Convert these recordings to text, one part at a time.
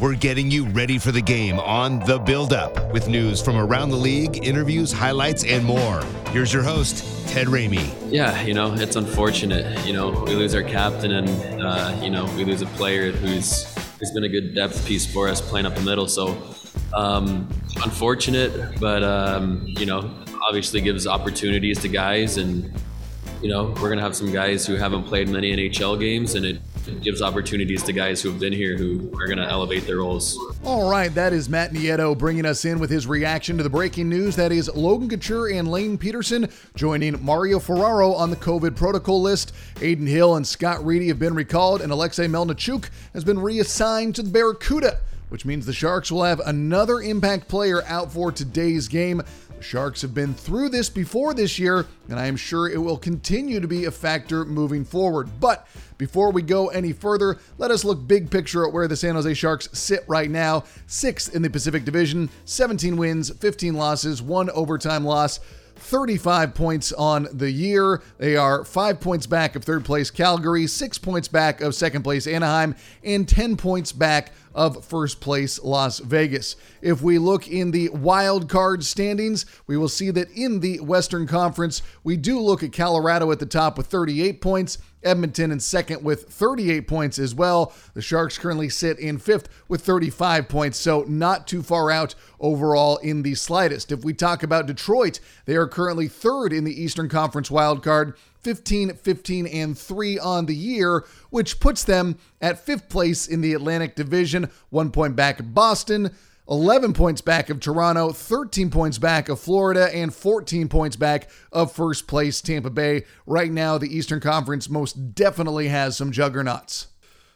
We're getting you ready for the game on The Build Up with news from around the league, interviews, highlights, and more. Here's your host, Ted Ramey. Yeah, you know, it's unfortunate. You know, we lose our captain and, uh, you know, we lose a player who's who's been a good depth piece for us playing up the middle. So, um, unfortunate, but, um, you know, obviously gives opportunities to guys. And, you know, we're going to have some guys who haven't played many NHL games, and it gives opportunities to guys who have been here who are going to elevate their roles. All right, that is Matt Nieto bringing us in with his reaction to the breaking news. That is Logan Couture and Lane Pederson joining Mario Ferraro on the COVID protocol list. Adin Hill and Scott Reedy have been recalled, and Alexei Melnichuk has been reassigned to the Barracuda, which means the Sharks will have another impact player out for today's game. The Sharks have been through this before this year, and I am sure it will continue to be a factor moving forward. But before we go any further, let us look big picture at where the San Jose Sharks sit right now. Sixth in the Pacific Division, 17 wins, 15 losses, one overtime loss. 35 points on the year. They are five points back of third place Calgary, six points back of second place Anaheim, and 10 points back of first place Las Vegas. If we look in the wild card standings, we will see that in the Western Conference, we do look at Colorado at the top with 38 points. Edmonton in second with 38 points as well. The Sharks currently sit in fifth with 35 points, so not too far out overall in the slightest. If we talk about Detroit, they are currently third in the Eastern Conference wildcard 15, 15, and 3 on the year, which puts them at fifth place in the Atlantic Division, one point back Boston. 11 points back of Toronto, 13 points back of Florida, and 14 points back of first place Tampa Bay. Right now, the Eastern Conference most definitely has some juggernauts.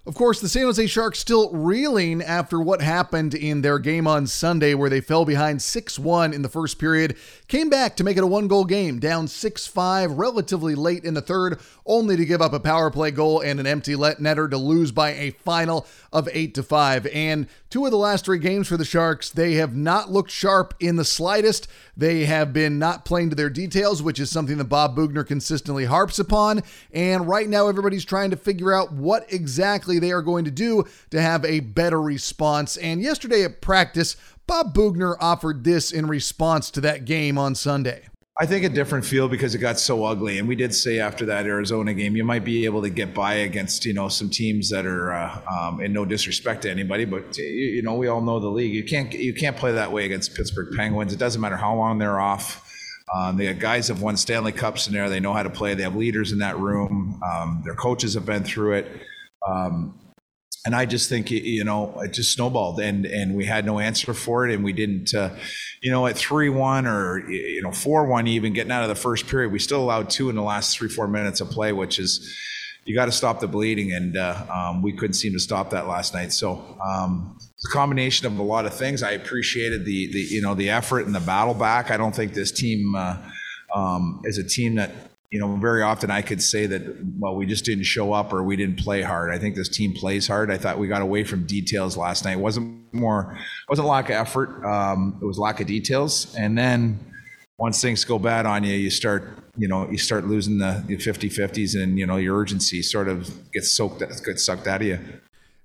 Of course, the San Jose Sharks still reeling after what happened in their game on Sunday, where they fell behind 6 1 in the first period, came back to make it a one goal game, down 6 5 relatively late in the third, only to give up a power play goal and an empty let netter to lose by a final of 8 to 5. And two of the last three games for the Sharks, they have not looked sharp in the slightest. They have been not playing to their details, which is something that Bob Boughner consistently harps upon. And right now, everybody's trying to figure out what exactly they are going to do to have a better response. And yesterday at practice, Bob Boughner offered this in response to that game on Sunday. I think a different feel because it got so ugly, and we did say after that Arizona game, you might be able to get by against you know some teams that are, uh, um, and no disrespect to anybody, but you know we all know the league. You can't you can't play that way against Pittsburgh Penguins. It doesn't matter how long they're off. Um, the guys have won Stanley Cups in there. They know how to play. They have leaders in that room. Um, their coaches have been through it. Um, and I just think you know it just snowballed, and and we had no answer for it, and we didn't, uh, you know, at three one or you know four one even getting out of the first period, we still allowed two in the last three four minutes of play, which is you got to stop the bleeding, and uh, um, we couldn't seem to stop that last night. So um, it's a combination of a lot of things. I appreciated the the you know the effort and the battle back. I don't think this team uh, um, is a team that you know, very often I could say that, well, we just didn't show up or we didn't play hard. I think this team plays hard. I thought we got away from details last night. It wasn't more, wasn't lack of effort. Um, it was lack of details. And then once things go bad on you, you start, you know, you start losing the, the 50 50s and, you know, your urgency sort of gets soaked, gets sucked out of you.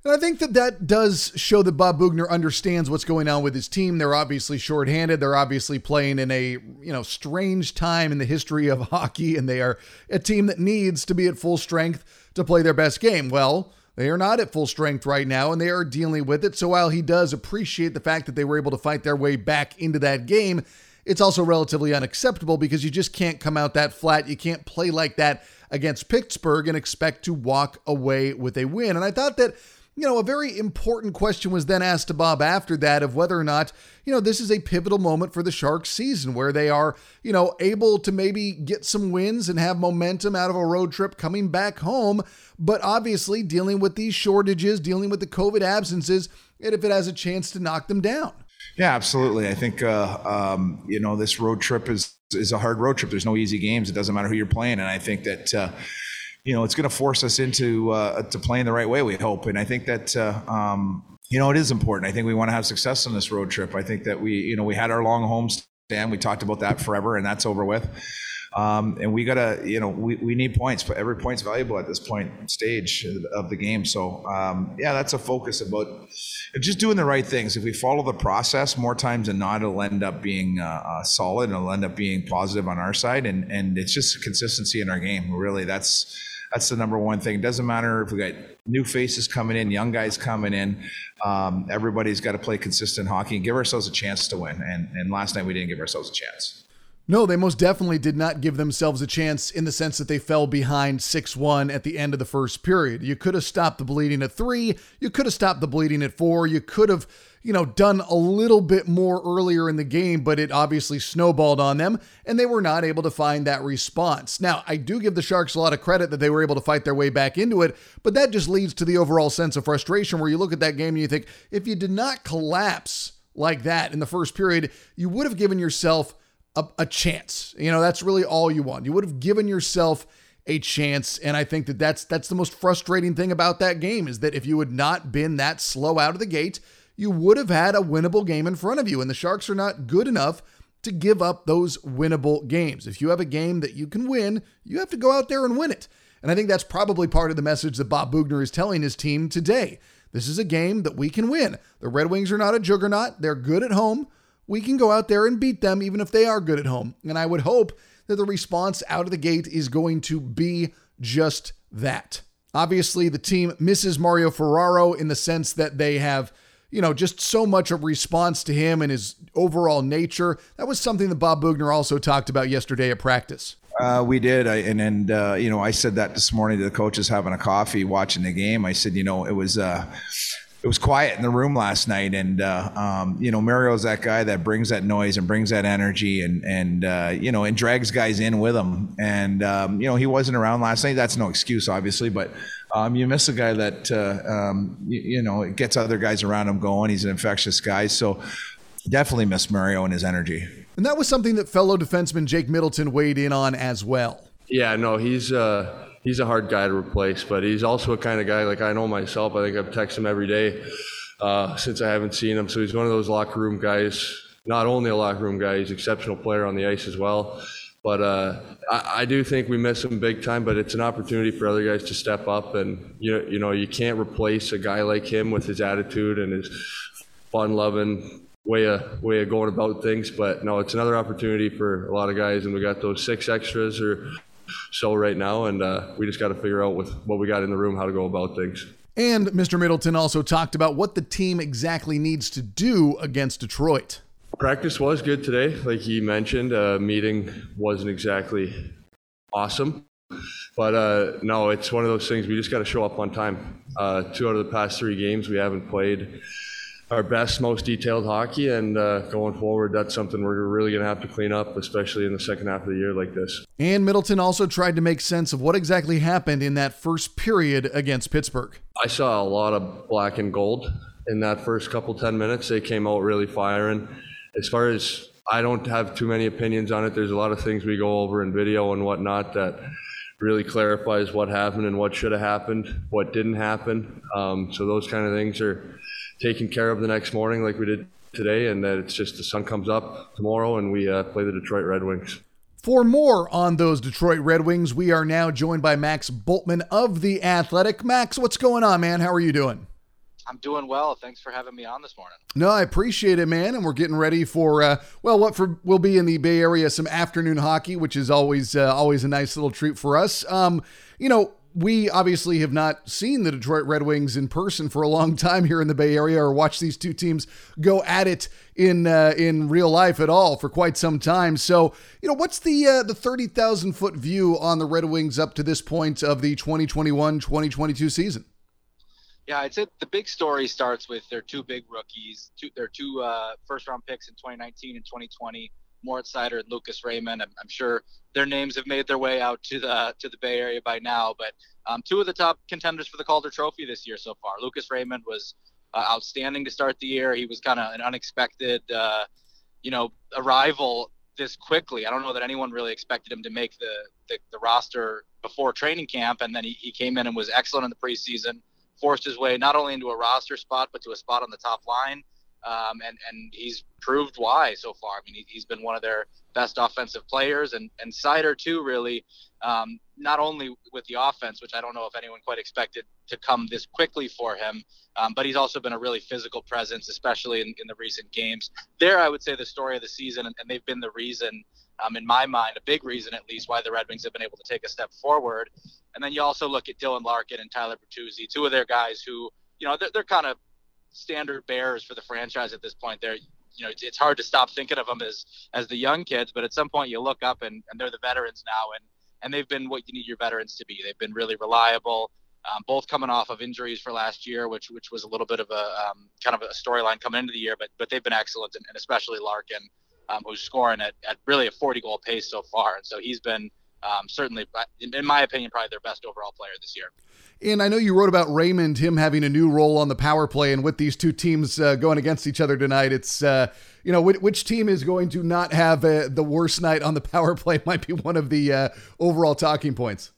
And I think that that does show that Bob Boughner understands what's going on with his team. They're obviously shorthanded. They're obviously playing in a you know strange time in the history of hockey, and they are a team that needs to be at full strength to play their best game. Well, they are not at full strength right now, and they are dealing with it. So while he does appreciate the fact that they were able to fight their way back into that game, it's also relatively unacceptable because you just can't come out that flat. You can't play like that against Pittsburgh and expect to walk away with a win. And I thought that you know, a very important question was then asked to Bob after that of whether or not, you know, this is a pivotal moment for the Sharks season where they are, you know, able to maybe get some wins and have momentum out of a road trip coming back home. But obviously, dealing with these shortages, dealing with the COVID absences, and if it has a chance to knock them down. Yeah, absolutely. I think uh, um, you know this road trip is is a hard road trip. There's no easy games. It doesn't matter who you're playing, and I think that. Uh, you know, it's going to force us into uh, to playing the right way. We hope, and I think that uh, um, you know it is important. I think we want to have success on this road trip. I think that we, you know, we had our long home stand. We talked about that forever, and that's over with. Um, and we gotta, you know, we, we need points, but every point's valuable at this point stage of the game. So um, yeah, that's a focus about just doing the right things. If we follow the process more times than not, it'll end up being uh, uh, solid and it'll end up being positive on our side. And and it's just consistency in our game. Really, that's that's the number one thing. It doesn't matter if we got new faces coming in, young guys coming in. Um, everybody's got to play consistent hockey and give ourselves a chance to win. And and last night we didn't give ourselves a chance. No, they most definitely did not give themselves a chance in the sense that they fell behind 6 1 at the end of the first period. You could have stopped the bleeding at three. You could have stopped the bleeding at four. You could have, you know, done a little bit more earlier in the game, but it obviously snowballed on them, and they were not able to find that response. Now, I do give the Sharks a lot of credit that they were able to fight their way back into it, but that just leads to the overall sense of frustration where you look at that game and you think, if you did not collapse like that in the first period, you would have given yourself a, a chance. You know, that's really all you want. You would have given yourself a chance and I think that that's that's the most frustrating thing about that game is that if you had not been that slow out of the gate, you would have had a winnable game in front of you and the Sharks are not good enough to give up those winnable games. If you have a game that you can win, you have to go out there and win it. And I think that's probably part of the message that Bob Boughner is telling his team today. This is a game that we can win. The Red Wings are not a juggernaut. They're good at home we can go out there and beat them, even if they are good at home. And I would hope that the response out of the gate is going to be just that. Obviously, the team misses Mario Ferraro in the sense that they have, you know, just so much of response to him and his overall nature. That was something that Bob Boughner also talked about yesterday at practice. Uh, we did, I, and and uh, you know, I said that this morning to the coaches having a coffee, watching the game. I said, you know, it was. Uh, it was quiet in the room last night, and uh, um, you know Mario's that guy that brings that noise and brings that energy, and and uh, you know and drags guys in with him. And um, you know he wasn't around last night. That's no excuse, obviously, but um, you miss a guy that uh, um, you, you, know gets other guys around him going. He's an infectious guy, so definitely miss Mario and his energy. And that was something that fellow defenseman Jake Middleton weighed in on as well. Yeah, no, he's uh, he's a hard guy to replace, but he's also a kind of guy like I know myself. I think I've texted him every day uh, since I haven't seen him. So he's one of those locker room guys. Not only a locker room guy, he's an exceptional player on the ice as well. But uh, I, I, do think we miss him big time. But it's an opportunity for other guys to step up, and you know, you know, you can't replace a guy like him with his attitude and his fun-loving way of way of going about things. But no, it's another opportunity for a lot of guys, and we got those six extras or so right now, and uh, we just got to figure out with what we got in the room how to go about things. And Mr. Middleton also talked about what the team exactly needs to do against Detroit. Practice was good today, like he mentioned. Uh, meeting wasn't exactly awesome, but uh, no, it's one of those things we just got to show up on time. Uh, two out of the past three games we haven't played our best, most detailed hockey. And uh, going forward, that's something we're really going to have to clean up, especially in the second half of the year like this. And Middleton also tried to make sense of what exactly happened in that first period against Pittsburgh. I saw a lot of black and gold in that first couple 10 minutes. They came out really firing. As far as I don't have too many opinions on it, there's a lot of things we go over in video and whatnot that really clarifies what happened and what should have happened, what didn't happen. Um, so those kind of things are taken care of the next morning like we did today, and that it's just the sun comes up tomorrow and we uh, play the Detroit Red Wings. For more on those Detroit Red Wings, we are now joined by Max Bultman of The Athletic. Max, what's going on, man? How are you doing? I'm doing well. Thanks for having me on this morning. No, I appreciate it, man. And we're getting ready for uh, well, what for will be in the Bay Area some afternoon hockey, which is always uh, always a nice little treat for us. Um, you know, we obviously have not seen the Detroit Red Wings in person for a long time here in the Bay Area, or watched these two teams go at it in uh, in real life at all for quite some time. So, you know, what's the uh, the thirty thousand foot view on the Red Wings up to this point of the 2021-2022 season? Yeah, I'd say the big story starts with their two big rookies, two, their two uh, first round picks in 2019 and 2020, Moritz Seider and Lucas Raymond. I'm, I'm, sure their names have made their way out to the to the Bay Area by now, but um, two of the top contenders for the Calder Trophy this year so far. Lucas Raymond was uh, outstanding to start the year. He was kind of an unexpected, uh, you know, arrival this quickly. I don't know that anyone really expected him to make the, the, the roster before training camp, and then he, he came in and was excellent in the preseason forced his way not only into a roster spot but to a spot on the top line. Um, and and he's proved why so far. I mean, he, has been one of their best offensive players, and and Seider too. Really, um, not only with the offense, which I don't know if anyone quite expected to come this quickly for him, um, but he's also been a really physical presence, especially in, in the recent games. There, I would say the story of the season, and, and they've been the reason, um, in my mind, a big reason at least, why the Red Wings have been able to take a step forward. And then you also look at Dylan Larkin and Tyler Bertuzzi, two of their guys who, you know, they're, they're kind of standard bearers for the franchise at this point. They're, you know, it's, it's hard to stop thinking of them as as the young kids, but at some point you look up and, and they're the veterans now, and and they've been what you need your veterans to be. They've been really reliable. Um, both coming off of injuries for last year, which which was a little bit of a um, kind of a storyline coming into the year, but but they've been excellent, and, and especially Larkin, um, who's scoring at, at really a 40 goal pace so far, and so he's been um, certainly, in my opinion, probably their best overall player this year. And I know you wrote about Raymond, him having a new role on the power play, and with these two teams uh, going against each other tonight, it's uh, you know which, which, team is going to not have uh, the worst night on the power play might be one of the uh, overall talking points.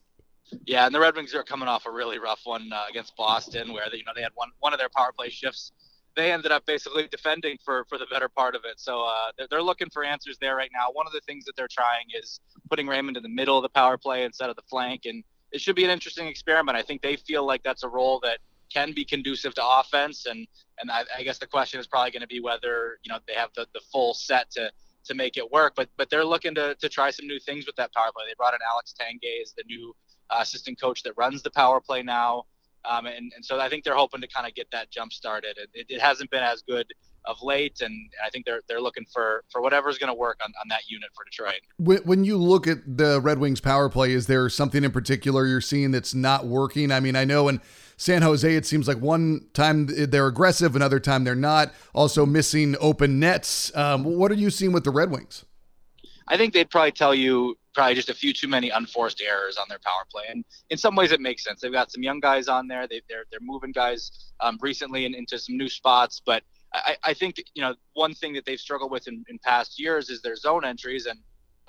Yeah, and the Red Wings are coming off a really rough one uh, against Boston, where they, you know they had one one of their power play shifts they ended up basically defending for for the better part of it. So uh, they're, they're, looking for answers there right now. One of the things that they're trying is putting Raymond in the middle of the power play instead of the flank, and it should be an interesting experiment. I think they feel like that's a role that can be conducive to offense, and and I, I guess the question is probably going to be whether you know they have the, the full set to to make it work. But but they're looking to to try some new things with that power play. They brought in Alex Tanguay as the new uh, assistant coach that runs the power play now. Um, and, and so I think they're hoping to kind of get that jump started. It, it, hasn't been as good of late, and I think they're they're looking for for whatever's going to work on, on that unit for Detroit. When, when you look at the Red Wings power play, is there something in particular you're seeing that's not working? I mean, I know in San Jose, it seems like one time they're aggressive, another time they're not. Also missing open nets. Um, what are you seeing with the Red Wings? I think they'd probably tell you probably just a few too many unforced errors on their power play. And in some ways, it makes sense. They've got some young guys on there. They, are they're, they're moving guys um, recently in, into some new spots. But I, I think you know one thing that they've struggled with in, in past years is their zone entries, and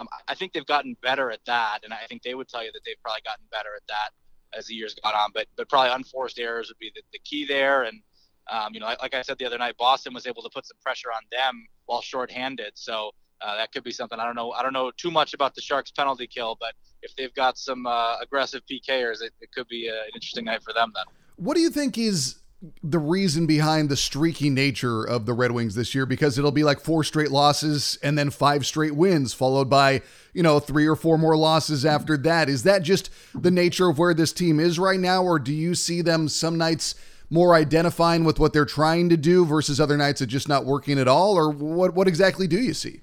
um, I think they've gotten better at that. And I think they would tell you that they've probably gotten better at that as the years got on. But but probably unforced errors would be the, the key there. And um, you know, like, like I said the other night, Boston was able to put some pressure on them while shorthanded. So uh, that could be something. I don't know. I don't know too much about the Sharks penalty kill, but if they've got some uh, aggressive PKers, it, it could be a, an interesting night for them then. What do you think is the reason behind the streaky nature of the Red Wings this year? Because it'll be like four straight losses and then five straight wins, followed by you know three or four more losses after that. Is that just the nature of where this team is right now, or do you see them some nights? more identifying with what they're trying to do versus other nights of just not working at all or what what exactly do you see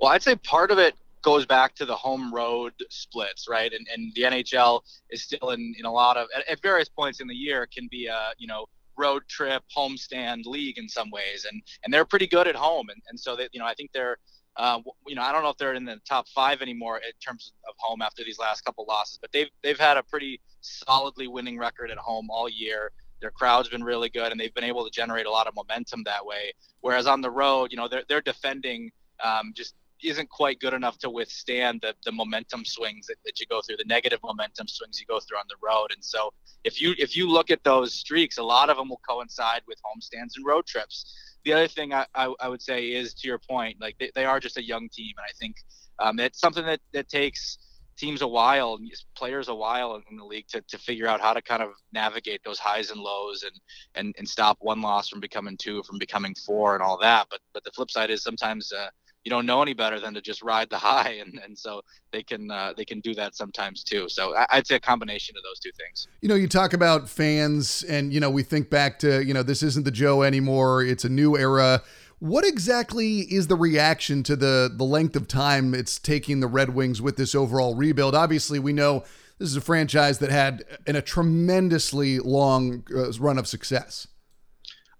well, I'd say part of it goes back to the home road splits, right? And, and the NHL is still in, in a lot of, at, at various points in the year, can be a, you know, road trip, homestand league in some ways. And, and they're pretty good at home. And, and so that, you know, I think they're, uh, you know, I don't know if they're in the top five anymore in terms of home after these last couple losses, but they've, they've had a pretty solidly winning record at home all year. Their crowd's been really good and they've been able to generate a lot of momentum that way. Whereas on the road, you know, they're, they're defending um, just isn't quite good enough to withstand the, the momentum swings that, that you go through, the negative momentum swings you go through on the road. And so if you if you look at those streaks, a lot of them will coincide with homestands and road trips. The other thing I, I, I would say is to your point, like they, they are just a young team, and I think um, it's something that, that takes teams a while, and players a while in the league to, to figure out how to kind of navigate those highs and lows and, and, and stop one loss from becoming two, from becoming four, and all that. But but the flip side is sometimes uh, you don't know any better than to just ride the high and, and so they can uh, they can do that sometimes too. So i'd say a combination of those two things. You know you talk about fans and you know we think back to you know this isn't the joe anymore it's a new era. What exactly is the reaction to the the length of time it's taking the red wings with this overall rebuild? Obviously we know this is a franchise that had in a tremendously long uh, run of success.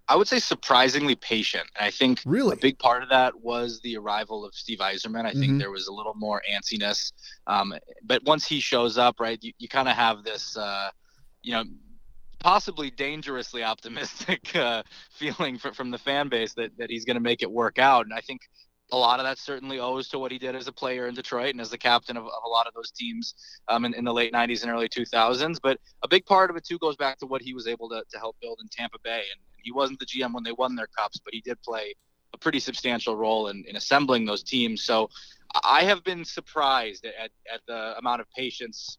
I would say surprisingly patient. And I think really a big part of that was the arrival of Steve Yzerman. I think mm-hmm. there was a little more antsiness. Um, but once he shows up, right, you, you kind of have this, uh, you know, possibly dangerously optimistic uh, feeling for, from the fan base that, that he's going to make it work out. And I think a lot of that certainly owes to what he did as a player in Detroit and as the captain of, of a lot of those teams um, in, in, the late 90s and early 2000s. But a big part of it, too, goes back to what he was able to, to help build in Tampa Bay. And he wasn't the GM when they won their cups, but he did play a pretty substantial role in, in assembling those teams. So I have been surprised at, at the amount of patience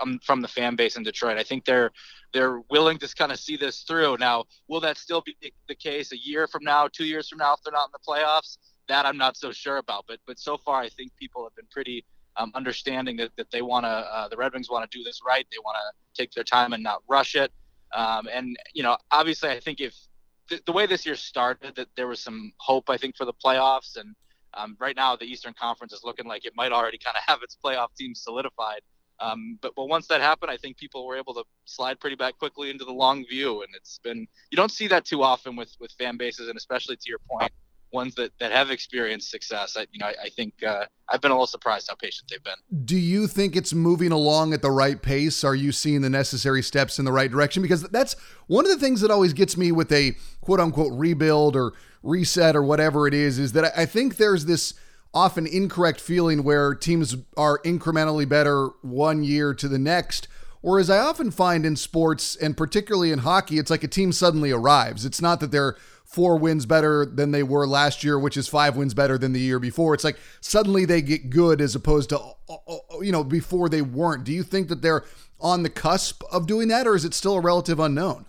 um, from the fan base in Detroit. I think they're they're willing to kind of see this through. Now, will that still be the case a year from now, two years from now, if they're not in the playoffs? that I'm not so sure about. But but so far, I think people have been pretty um, understanding that, that they want to uh, the Red Wings want to do this right. They want to take their time and not rush it. Um, and you know, obviously, I think if th- the way this year started, that there was some hope, I think, for the playoffs. And um, right now, the Eastern Conference is looking like it might already kind of have its playoff team solidified. Um, but but once that happened, I think people were able to slide pretty back quickly into the long view, and it's been you don't see that too often with with fan bases, and especially to your point, ones that, that have experienced success, I, you know, I, I think uh, I've been a little surprised how patient they've been. Do you think it's moving along at the right pace? Are you seeing the necessary steps in the right direction? Because that's one of the things that always gets me with a quote unquote rebuild or reset or whatever it is, is that I think there's this often incorrect feeling where teams are incrementally better one year to the next. Whereas I often find in sports and particularly in hockey, it's like a team suddenly arrives. It's not that they're four wins better than they were last year, which is five wins better than the year before. It's like suddenly they get good as opposed to, uh, uh, you know, before they weren't. Do you think that they're on the cusp of doing that, or is it still a relative unknown?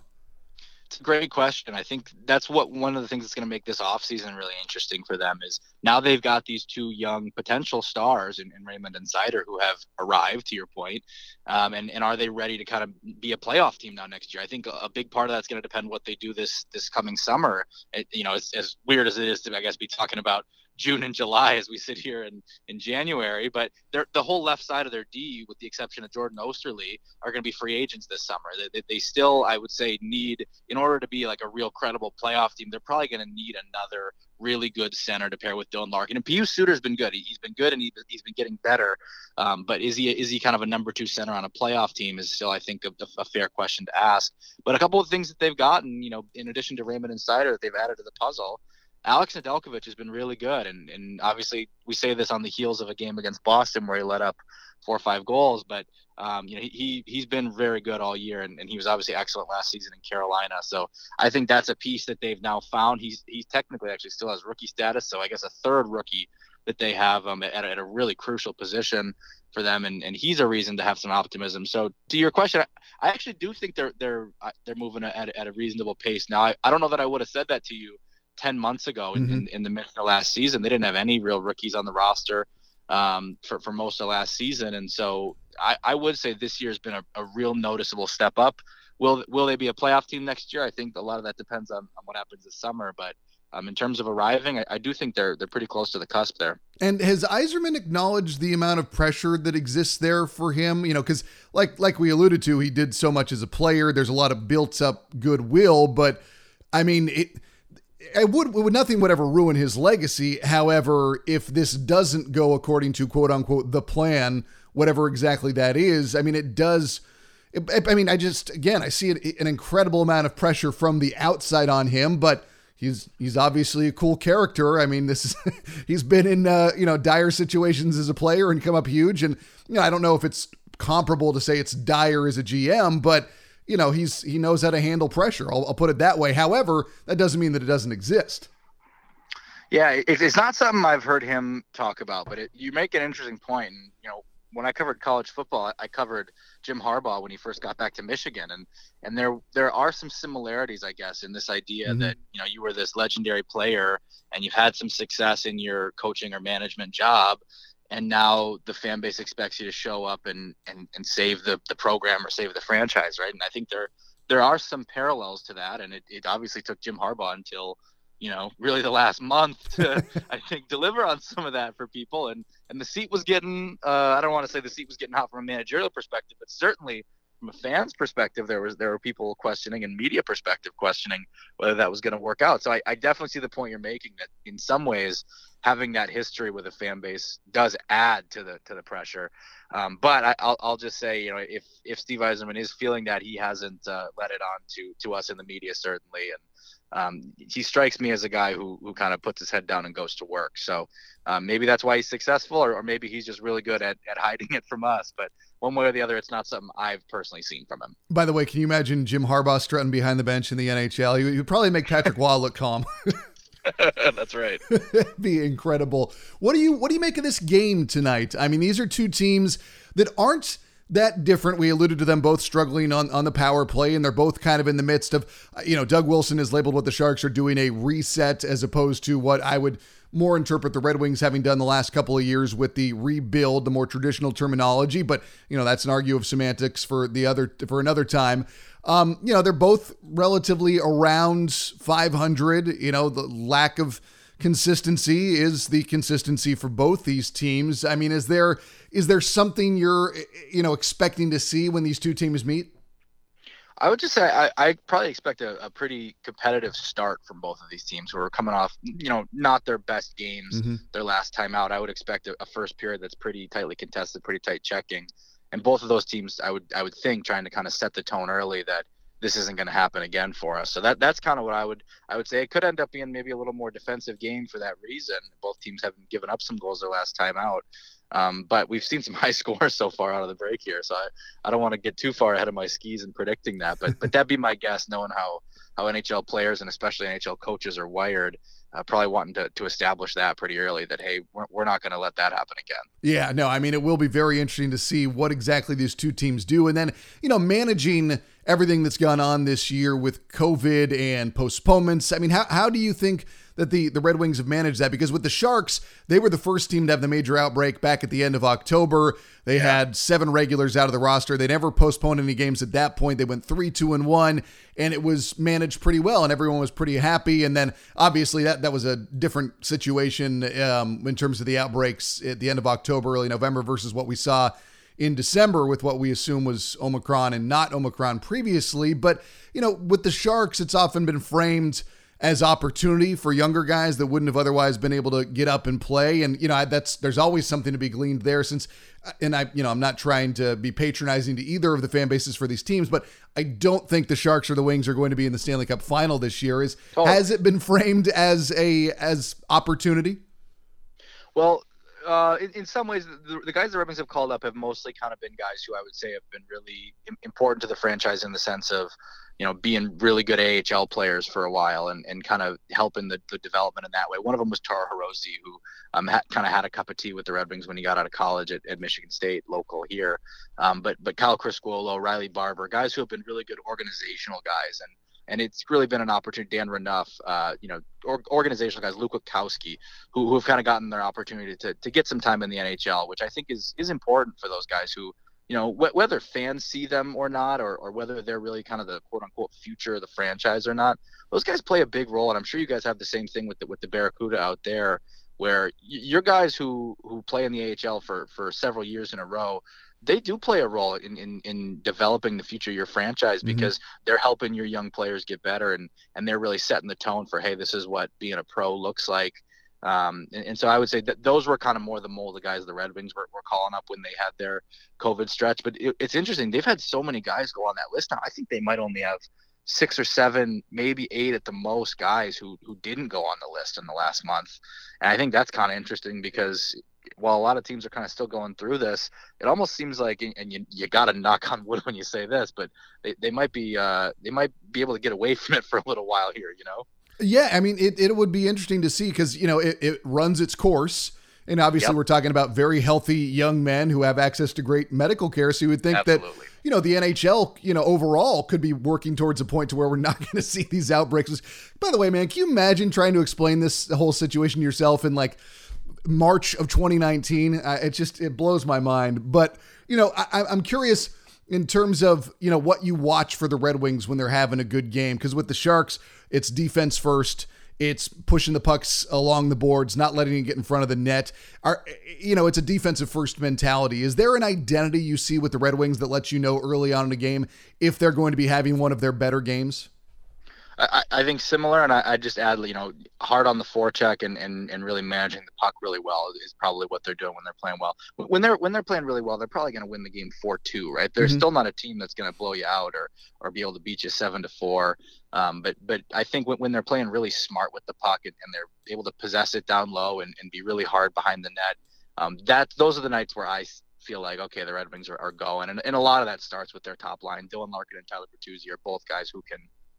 It's great question. I think that's what one of the things that's going to make this offseason really interesting for them is now they've got these two young potential stars in, in Raymond and Seider who have arrived to your point. Um, and, and are they ready to kind of be a playoff team now next year? I think a big part of that's going to depend what they do this this coming summer. It, you know, as, as weird as it is to, I guess, be talking about June and July as we sit here in, in January. But the whole left side of their D, with the exception of Jordan Oesterle, are going to be free agents this summer. They, they, still, I would say, need, in order to be like a real credible playoff team, they're probably going to need another really good center to pair with Dylan Larkin. And Pius Suter's been good. He, has been good and he, has been getting better. Um, but is he is he kind of a number two center on a playoff team? Is still, I think, a, a, fair question to ask. But a couple of things that they've gotten, you know, in addition to Raymond and Seider, that they've added to the puzzle Alex Nedeljkovic has been really good, and and obviously we say this on the heels of a game against Boston where he let up four or five goals, but um, you know he he's been very good all year, and, and he was obviously excellent last season in Carolina. So I think that's a piece that they've now found. He's he's technically actually still has rookie status, so I guess a third rookie that they have um, at, at a really crucial position for them, and, and he's a reason to have some optimism. So to your question, I, I actually do think they're they're uh, they're moving at, at a reasonable pace now. I, I don't know that I would have said that to you 10 months ago mm-hmm. in, in, the midst of last season. They didn't have any real rookies on the roster um, for, for most of last season. And so I, I would say this year has been a, a, real noticeable step up. Will will they be a playoff team next year? I think a lot of that depends on, on what happens this summer. But um, in terms of arriving, I, I, do think they're they're pretty close to the cusp there. And has Yzerman acknowledged the amount of pressure that exists there for him? You know, because like like we alluded to, he did so much as a player. There's a lot of built up goodwill, but I mean it I would, would nothing would ever ruin his legacy. However, if this doesn't go according to quote unquote the plan, whatever exactly that is, I mean, it does. It, I mean, I just again, I see it, an incredible amount of pressure from the outside on him, but he's he's obviously a cool character. I mean, this is he's been in uh, you know dire situations as a player and come up huge, and you know, I don't know if it's comparable to say it's dire as a GM, but you know, he's he knows how to handle pressure. I'll, I'll put it that way. However, that doesn't mean that it doesn't exist. Yeah, it's not something I've heard him talk about, but it, you make an interesting point. And, you know, when I covered college football, I covered Jim Harbaugh when he first got back to Michigan, and and there there are some similarities, I guess, in this idea mm-hmm. that you know you were this legendary player and you've had some success in your coaching or management job, and now the fan base expects you to show up and and, and save the, the program or save the franchise right and i think there there are some parallels to that and it, it obviously took jim harbaugh until you know, really the last month to, I think, deliver on some of that for people. And and the seat was getting, uh, I don't want to say the seat was getting hot from a managerial perspective, but certainly from a fan's perspective, there was there were people questioning and media perspective questioning whether that was going to work out. So I, I definitely see the point you're making that in some ways having that history with a fan base does add to the to the pressure. Um, but I, will I'll just say, you know, if if Steve Yzerman is feeling that, he hasn't uh, let it on to to us in the media certainly, and um, he strikes me as a guy who who kind of puts his head down and goes to work. So um, maybe that's why he's successful, or, or maybe he's just really good at, at hiding it from us. But one way or the other, it's not something I've personally seen from him. By the way, can you imagine Jim Harbaugh strutting behind the bench in the NHL? He would probably make Patrick Roy look calm. That's right. Be incredible. What do you what do you make of this game tonight? I mean, these are two teams that aren't that different. We alluded to them both struggling on, on the power play, and they're both kind of in the midst of, you know, Doug Wilson has labeled what the Sharks are doing a reset as opposed to what I would more interpret the Red Wings having done the last couple of years with the rebuild, the more traditional terminology. But, you know, that's an argue of semantics for the other, for another time. Um, you know, they're both relatively around 500, you know, the lack of, consistency is the consistency for both these teams. I mean, is there is there something you're you know expecting to see when these two teams meet? I would just say I, I probably expect a, a, pretty competitive start from both of these teams who are coming off, you know, not their best games mm-hmm. their last time out. I would expect a, a, first period that's pretty tightly contested, pretty tight checking, and both of those teams, I would I would think, trying to kind of set the tone early that this isn't going to happen again for us. So that that's kind of what I would I would say. It could end up being maybe a little more defensive game for that reason. Both teams haven't given up some goals their last time out. Um, but we've seen some high scores so far out of the break here, so I, I don't want to get too far ahead of my skis in predicting that. But but that'd be my guess, knowing how how NHL players and especially NHL coaches are wired uh, probably wanting to, to establish that pretty early that hey we're, we're not going to let that happen again yeah no i mean it will be very interesting to see what exactly these two teams do and then you know managing everything that's gone on this year with covid and postponements i mean how, how do you think that the, the Red Wings have managed that because with the Sharks, they were the first team to have the major outbreak back at the end of October. They yeah. had seven regulars out of the roster. They never postponed any games at that point. They went three, two, and one, and it was managed pretty well, and everyone was pretty happy. And then obviously that that was a different situation um, in terms of the outbreaks at the end of October, early November versus what we saw in December with what we assume was Omicron and not Omicron previously. But, you know, with the Sharks, it's often been framed as opportunity for younger guys that wouldn't have otherwise been able to get up and play. And you know, I, that's there's always something to be gleaned there. Since, and I, you know, I'm not trying to be patronizing to either of the fan bases for these teams, but I don't think the Sharks or the Wings are going to be in the Stanley Cup Final this year. Is oh. has it been framed as a as opportunity? Well, uh, in, in, some ways, the, the, guys the Red Wings have called up have mostly kind of been guys who I would say have been really important to the franchise in the sense of you know, being really good AHL players for a while and, and kind of helping the, the development in that way. One of them was Taro Hirose, who um, ha- kind of had a cup of tea with the Red Wings when he got out of college at, at Michigan State, local here. Um, but but Kyle Criscuolo, Riley Barber, guys who have been really good organizational guys, and and it's really been an opportunity. Dan Renouf, uh, you know, or, organizational guys, Luke Witkowski, who, who have kind of gotten their opportunity to, to get some time in the NHL, which I think is is important for those guys who you know, wh- whether fans see them or not, or, or whether they're really kind of the quote unquote future of the franchise or not, those guys play a big role. And I'm sure you guys have the same thing with the, with the Barracuda out there, where y- your guys who, who play in the AHL for, for several years in a row, they do play a role in, in, in developing the future of your franchise mm-hmm. because they're helping your young players get better and, and they're really setting the tone for, hey, this is what being a pro looks like. Um, and, and, so I would say that those were kind of more the mold of guys the Red Wings were, were calling up when they had their COVID stretch. But it, it's interesting. They've had so many guys go on that list now. I think they might only have six or seven, maybe eight at the most guys who, who didn't go on the list in the last month. And I think that's kind of interesting because while a lot of teams are kind of still going through this, it almost seems like, and you, you got to knock on wood when you say this, but they, they might be, uh, they might be able to get away from it for a little while here, you know? Yeah, I mean, it, it would be interesting to see because, you know, it, it runs its course. And obviously, yep. we're talking about very healthy young men who have access to great medical care. So you would think Absolutely. that, you know, the NHL, you know, overall could be working towards a point to where we're not going to see these outbreaks. By the way, man, can you imagine trying to explain this whole situation yourself in like March of 2019? Uh, it just, it blows my mind. But, you know, I, I'm curious in terms of, you know, what you watch for the Red Wings when they're having a good game. Because with the Sharks, it's defense first. It's pushing the pucks along the boards, not letting it get in front of the net. Are you know, it's a defensive first mentality. Is there an identity you see with the Red Wings that lets you know early on in a game if they're going to be having one of their better games? I, I think similar, and I, I just add, you know, hard on the forecheck and, and and really managing the puck really well is probably what they're doing when they're playing well. When they're when they're playing really well, they're probably going to win the game four two, right? They're mm-hmm. still not a team that's going to blow you out or or be able to beat you seven to four. Um, but but I think when, when they're playing really smart with the puck and, and they're able to possess it down low and, and be really hard behind the net, um, that those are the nights where I feel like okay, the Red Wings are, are going, and, and a lot of that starts with their top line. Dylan Larkin and Tyler Bertuzzi are both guys who can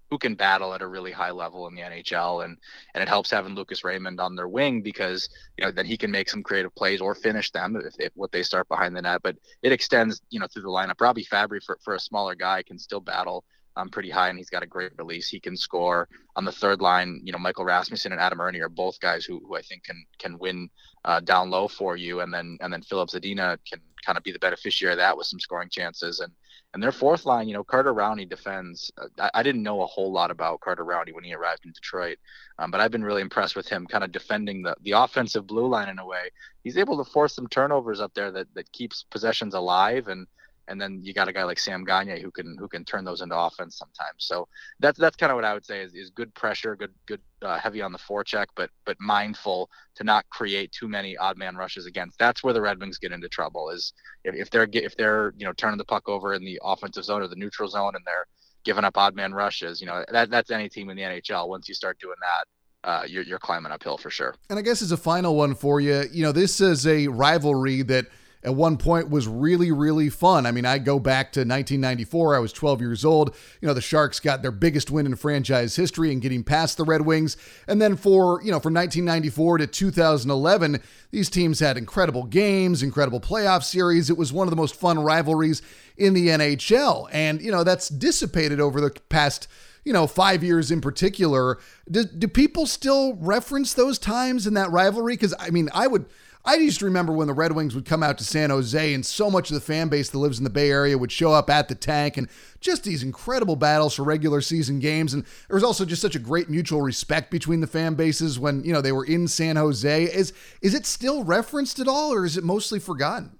who can battle at a really high level in the NHL and and it helps having Lucas Raymond on their wing because you know then he can make some creative plays or finish them if, if what they start behind the net. But it extends you know through the lineup. Robbie Fabbri for, for a smaller guy can still battle um, pretty high and he's got a great release. He can score on the third line. You know Michael Rasmussen and Adam Erne are both guys who, who I think can can win uh, down low for you. And then and then Filip Zadina can kind of be the beneficiary of that with some scoring chances. And and their fourth line, you know, Carter Rowney defends. Uh, I, I, didn't know a whole lot about Carter Rowney when he arrived in Detroit, um, but I've been really impressed with him kind of defending the, the offensive blue line in a way. He's able to force some turnovers up there that, that keeps possessions alive and and then you got a guy like Sam Gagne who can who can turn those into offense sometimes. So that's that's kind of what I would say is, is good pressure, good good uh, heavy on the forecheck, but but mindful to not create too many odd man rushes against. That's where the Red Wings get into trouble. Is if, if they're if they're you know turning the puck over in the offensive zone or the neutral zone and they're giving up odd man rushes. You know that that's any team in the NHL. Once you start doing that. Uh, you're, you're climbing uphill for sure. And I guess as a final one for you, you know, this is a rivalry that at one point was really, really fun. I mean, I go back to 1994. I was 12 years old. You know, the Sharks got their biggest win in franchise history and getting past the Red Wings. And then for, you know, from 1994 to 2011, these teams had incredible games, incredible playoff series. It was one of the most fun rivalries in the NHL. And, you know, that's dissipated over the past you know, five years in particular. Do, do people still reference those times in that rivalry? Because I mean, I would I just remember when the Red Wings would come out to San Jose and so much of the fan base that lives in the Bay Area would show up at the tank and just these incredible battles for regular season games. And there was also just such a great mutual respect between the fan bases when, you know, they were in San Jose. Is is it still referenced at all or is it mostly forgotten?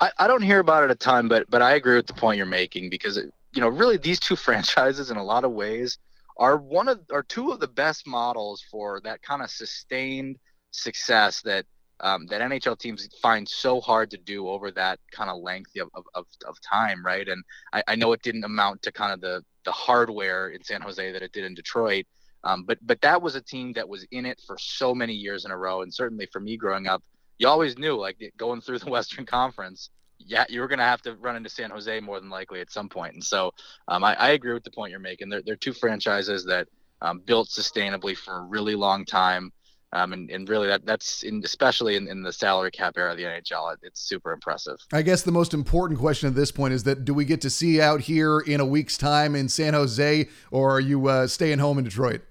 I, I don't hear about it a ton, but but I agree with the point you're making because it, you know, really these two franchises in a lot of ways are one of are two of the best models for that kind of sustained success that um, that NHL teams find so hard to do over that kind of length of, of, of time, right? And I, I, know it didn't amount to kind of the the hardware in San Jose that it did in Detroit, um, but but that was a team that was in it for so many years in a row, and certainly for me growing up, you always knew like going through the Western Conference. Yeah, you were going to have to run into San Jose more than likely at some point. and so um, I, I, agree with the point you're making. They're, they're two franchises that um, built sustainably for a really long time. Um, and, and really that that's in, especially in, in the salary cap era of the NHL, it's super impressive. I guess the most important question at this point is that do we get to see out here in a week's time in San Jose, or are you uh, staying home in Detroit?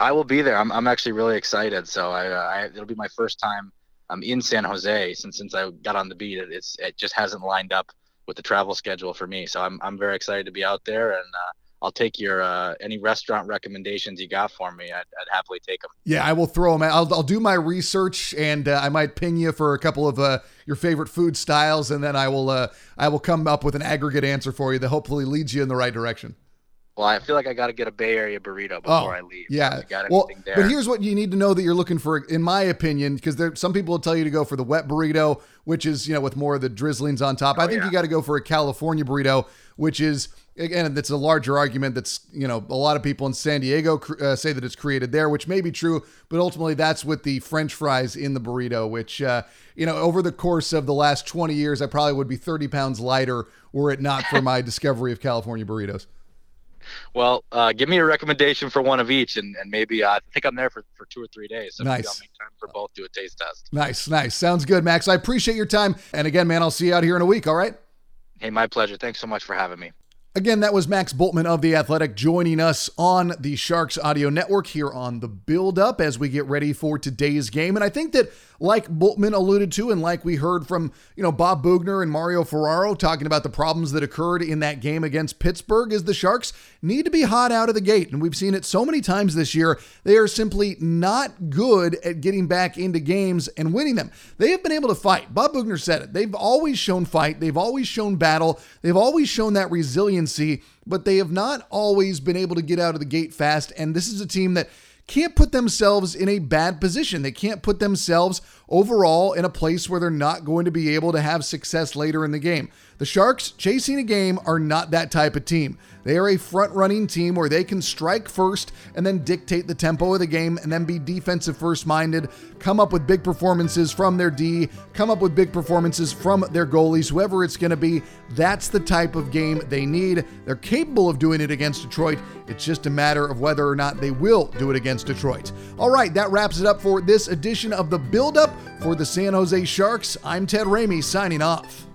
I will be there. I'm, I'm actually really excited. So I, uh, I it'll be my first time um, in San Jose since since I got on the beat. It, it's it just hasn't lined up with the travel schedule for me. So I'm I'm very excited to be out there and. Uh, I'll take your uh, any restaurant recommendations you got for me. I'd, I'd, happily take them. Yeah, I will throw them. I'll, I'll do my research and uh, I might ping you for a couple of uh, your favorite food styles, and then I will uh, I will come up with an aggregate answer for you that hopefully leads you in the right direction. Well, I feel like I got to get a Bay Area burrito before oh, I leave. Yeah. well, but here's what you need to know that you're looking for, in my opinion, because there some people will tell you to go for the wet burrito, which is you know with more of the drizzlings on top. Oh, I think yeah. you got to go for a California burrito, which is again that's a larger argument that's you know a lot of people in san diego uh, say that it's created there which may be true but ultimately that's with the french fries in the burrito which uh, you know over the course of the last 20 years i probably would be 30 pounds lighter were it not for my discovery of california burritos well uh, give me a recommendation for one of each and, and maybe uh, i think i'm there for, for two or three days. So nice. maybe i'll make time for both do a taste test. Nice nice. Sounds good max. I appreciate your time. And again man i'll see you out here in a week all right? Hey my pleasure. Thanks so much for having me Again, that was Max Bultman of The Athletic joining us on the Sharks Audio Network here on the build up as we get ready for today's game. And I think that, like Bultman alluded to, and like we heard from, you know, Bob Boughner and Mario Ferraro talking about the problems that occurred in that game against Pittsburgh, is the Sharks need to be hot out of the gate. And we've seen it so many times this year. They are simply not good at getting back into games and winning them. They have been able to fight. Bob Boughner said it. They've always shown fight, they've always shown battle, they've always shown that resiliency, but they have not always been able to get out of the gate fast. And this is a team that can't put themselves in a bad position. They can't put themselves overall in a place where they're not going to be able to have success later in the game. The Sharks, chasing a game, are not that type of team. They are a front running team where they can strike first and then dictate the tempo of the game and then be defensive first minded, come up with big performances from their D, come up with big performances from their goalies, whoever it's going to be. That's the type of game they need. They're capable of doing it against Detroit. It's just a matter of whether or not they will do it against Detroit. All right, that wraps it up for this edition of the Build Up for the San Jose Sharks. I'm Ted Ramey signing off.